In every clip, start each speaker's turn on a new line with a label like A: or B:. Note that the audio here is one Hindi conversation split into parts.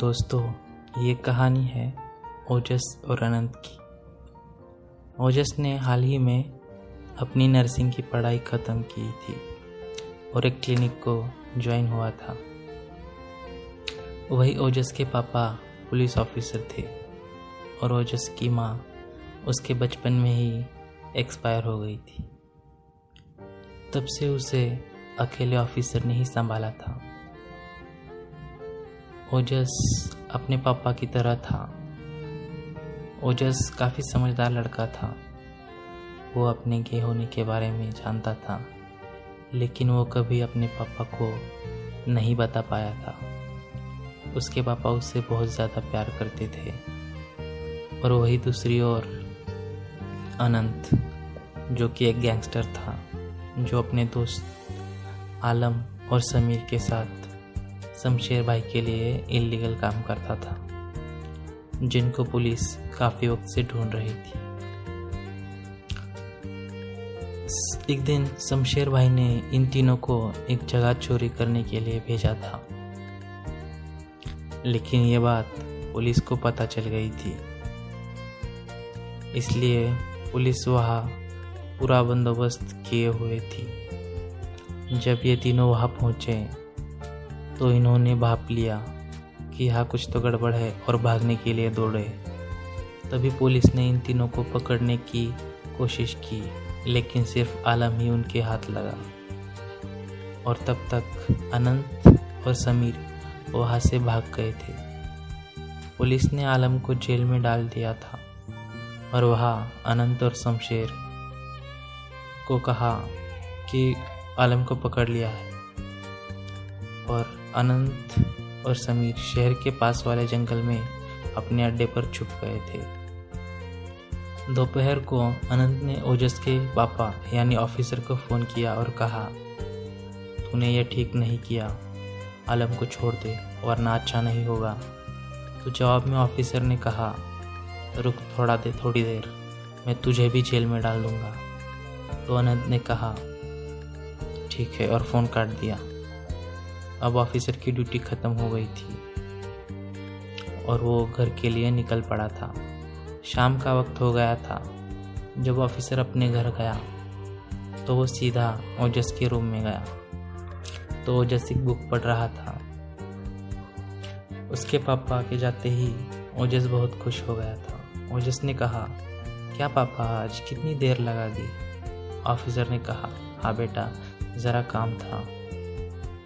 A: दोस्तों, ये कहानी है ओजस और अनंत की। ओजस ने हाल ही में अपनी नर्सिंग की पढ़ाई ख़त्म की थी और एक क्लिनिक को ज्वाइन हुआ था। वही ओजस के पापा पुलिस ऑफिसर थे और ओजस की माँ उसके बचपन में ही एक्सपायर हो गई थी। तब से उसे अकेले ऑफिसर ने ही संभाला था। ओजस अपने पापा की तरह था। ओजस काफ़ी समझदार लड़का था। वो अपने गे होने के बारे में जानता था, लेकिन वो कभी अपने पापा को नहीं बता पाया था। उसके पापा उससे बहुत ज़्यादा प्यार करते थे। और वही दूसरी ओर अनंत, जो कि एक गैंगस्टर था, जो अपने दोस्त आलम और समीर के साथ शमशेर भाई के लिए इलीगल काम करता था, जिनको पुलिस काफ़ी वक्त से ढूंढ रही थी। एक दिन शमशेर भाई ने इन तीनों को एक जगह चोरी करने के लिए भेजा था। लेकिन ये बात पुलिस को पता चल गई थी। इसलिए पुलिस वहाँ पूरा बंदोबस्त किए हुए थी। जब ये तीनों वहाँ पहुँचे तो इन्होंने भाप लिया कि यहाँ कुछ तो गड़बड़ है और भागने के लिए दौड़े। तभी पुलिस ने इन तीनों को पकड़ने की कोशिश की, लेकिन सिर्फ़ आलम ही उनके हाथ लगा। और तब तक अनंत और समीर वहाँ से भाग गए थे। पुलिस ने आलम को जेल में डाल दिया था और वहाँ अनंत और शमशेर को कहा कि आलम को पकड़ लिया है। और अनंत और समीर शहर के पास वाले जंगल में अपने अड्डे पर छुप गए थे। दोपहर को अनंत ने ओजस के पापा यानी ऑफिसर को फ़ोन किया और कहा, तूने यह ठीक नहीं किया। आलम को छोड़ दे, वरना अच्छा नहीं होगा। तो जवाब में ऑफिसर ने कहा, रुक थोड़ा दे, थोड़ी देर, मैं तुझे भी जेल में डाल दूँगा। तो अनंत ने कहा, ठीक है, और फ़ोन काट दिया। अब ऑफिसर की ड्यूटी ख़त्म हो गई थी। और वो घर के लिए निकल पड़ा था। शाम का वक्त हो गया था। जब ऑफिसर अपने घर गया तो वो सीधा ओजस के रूम में गया। तो ओजस एक बुक पढ़ रहा था। उसके पापा के जाते ही ओजस बहुत खुश हो गया था। ओजस ने कहा, क्या पापा, आज कितनी देर लगा दी? ऑफिसर ने कहा हाँ बेटा, ज़रा काम था।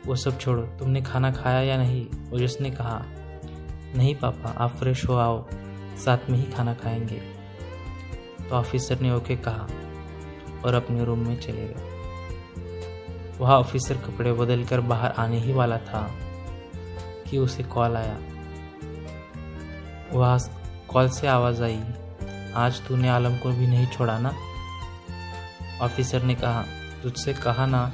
A: वो सब छोड़ो। तुमने खाना खाया या नहीं? ओजस ने कहा, नहीं पापा, आप फ्रेश हो आओ, साथ में ही खाना खाएँगे। तो ऑफिसर ने ओके कहा और अपने रूम में चले गए। वह ऑफिसर कपड़े बदल कर बाहर आने ही वाला था कि उसे कॉल आया। वहाँ कॉल से आवाज़ आई, आज तूने आलम को भी नहीं छोड़ा ना? ऑफिसर ने कहा, तुझसे कहा ना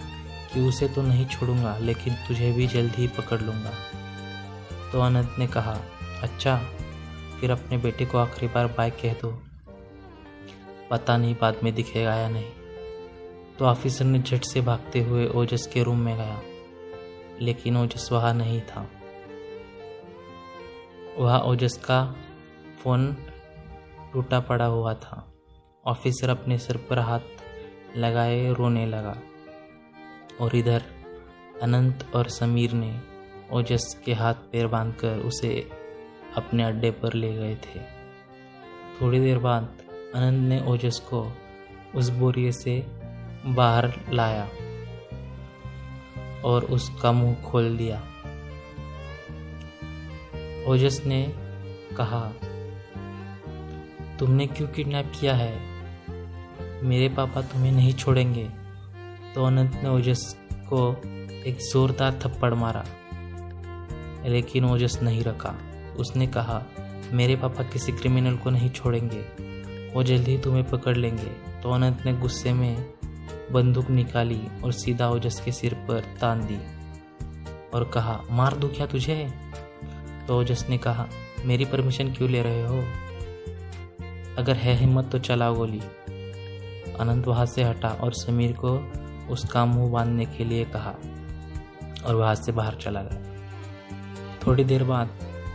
A: कि उसे तो नहीं छोड़ूँगा, लेकिन तुझे भी जल्द ही पकड़ लूँगा। तो अनंत ने कहा अच्छा फिर अपने बेटे को आखिरी बार बाय कह दो। पता नहीं बाद में दिखेगा या नहीं। तो ऑफिसर ने झट से भागते हुए ओजस के रूम में गया, लेकिन ओजस वहाँ नहीं था। वह ओजस का फ़ोन टूटा पड़ा हुआ था। ऑफिसर अपने सिर पर हाथ लगाए रोने लगा। और इधर अनंत और समीर ने ओजस के हाथ पैर बांधकर उसे अपने अड्डे पर ले गए थे। थोड़ी देर बाद अनंत ने ओजस को उस बोरिए से बाहर लाया और उसका मुँह खोल दिया। ओजस ने कहा, तुमने क्यों किडनैप किया है? मेरे पापा तुम्हें नहीं छोड़ेंगे। तो अनंत ने ओजस को एक जोरदार थप्पड़ मारा, लेकिन ओजस नहीं रखा। उसने कहा, मेरे पापा किसी क्रिमिनल को नहीं छोड़ेंगे। वो जल्दी तुम्हें पकड़ लेंगे। तो अनंत ने गुस्से में बंदूक निकाली और सीधा ओजस के सिर पर तान दी और कहा, मार दू क्या तुझे? तो ओजस ने कहा, मेरी परमिशन क्यों ले रहे हो? अगर है हिम्मत तो चलाओ गोली। अनंत वहाँ से हटा और समीर को उसका मुँह बांधने के लिए कहा और वहाँ से बाहर चला गया। थोड़ी देर बाद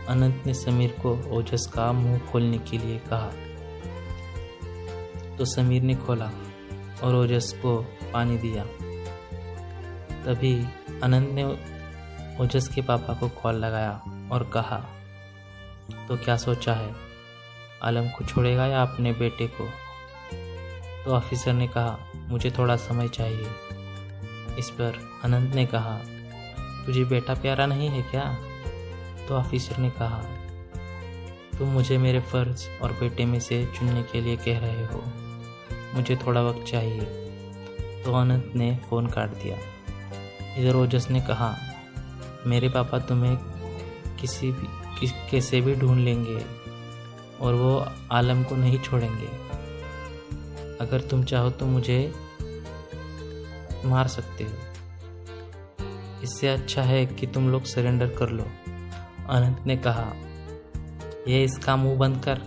A: अनंत ने समीर को ओजस का मुँह खोलने के लिए कहा। तो समीर ने खोला और ओजस को पानी दिया। तभी अनंत ने ओजस के पापा को कॉल लगाया और कहा तो क्या सोचा है? आलम को छोड़ेगा या अपने बेटे को? तो ऑफिसर ने कहा, मुझे थोड़ा समय चाहिए। इस पर अनंत ने कहा, तुझे बेटा प्यारा नहीं है क्या? तो ऑफिसर ने कहा, तुम मुझे मेरे फ़र्ज़ और बेटे में से चुनने के लिए कह रहे हो। मुझे थोड़ा वक्त चाहिए। तो अनंत ने फ़ोन काट दिया। इधर ओजस ने कहा, मेरे पापा तुम्हें किसी भी, किस, कैसे भी ढूंढ लेंगे और वो आलम को नहीं छोड़ेंगे। अगर तुम चाहो तो मुझे मार सकते हो। इससे अच्छा है कि तुम लोग सरेंडर कर लो। अनंत ने कहा यह इसका मुँह बंद कर।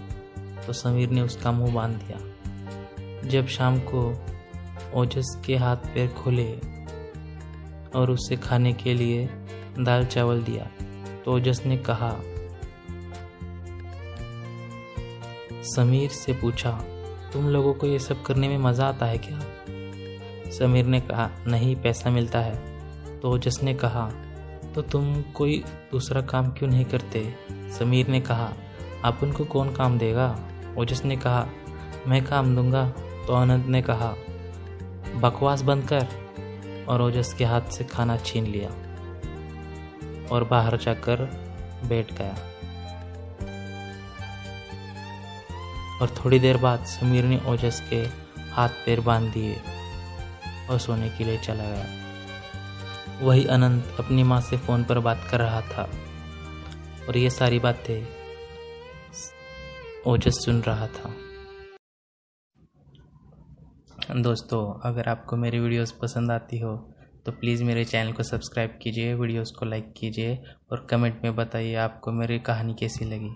A: तो समीर ने उसका मुँह बाँध दिया। जब शाम को ओजस के हाथ पैर खोले और उसे खाने के लिए दाल चावल दिया तो ओजस ने कहा, समीर से पूछा तुम लोगों को ये सब करने में मज़ा आता है क्या? समीर ने कहा, नहीं, पैसा मिलता है। तो ओजस ने कहा तो तुम कोई दूसरा काम क्यों नहीं करते? समीर ने कहा, आप उनको कौन काम देगा? ओजस ने कहा, मैं काम दूँगा। तो आनंद ने कहा, बकवास बंद कर। और ओजस के हाथ से खाना छीन लिया और बाहर जाकर बैठ गया। और थोड़ी देर बाद समीर ने ओजस के हाथ पैर बाँध दिए और सोने के लिए चला गया। वही अनंत अपनी माँ से फ़ोन पर बात कर रहा था और ये सारी बातें ओजस सुन रहा था। दोस्तों, अगर आपको मेरी वीडियोस पसंद आती हो तो प्लीज़ मेरे चैनल को सब्सक्राइब कीजिए, वीडियोस को लाइक कीजिए और कमेंट में बताइए आपको मेरी कहानी कैसी लगी।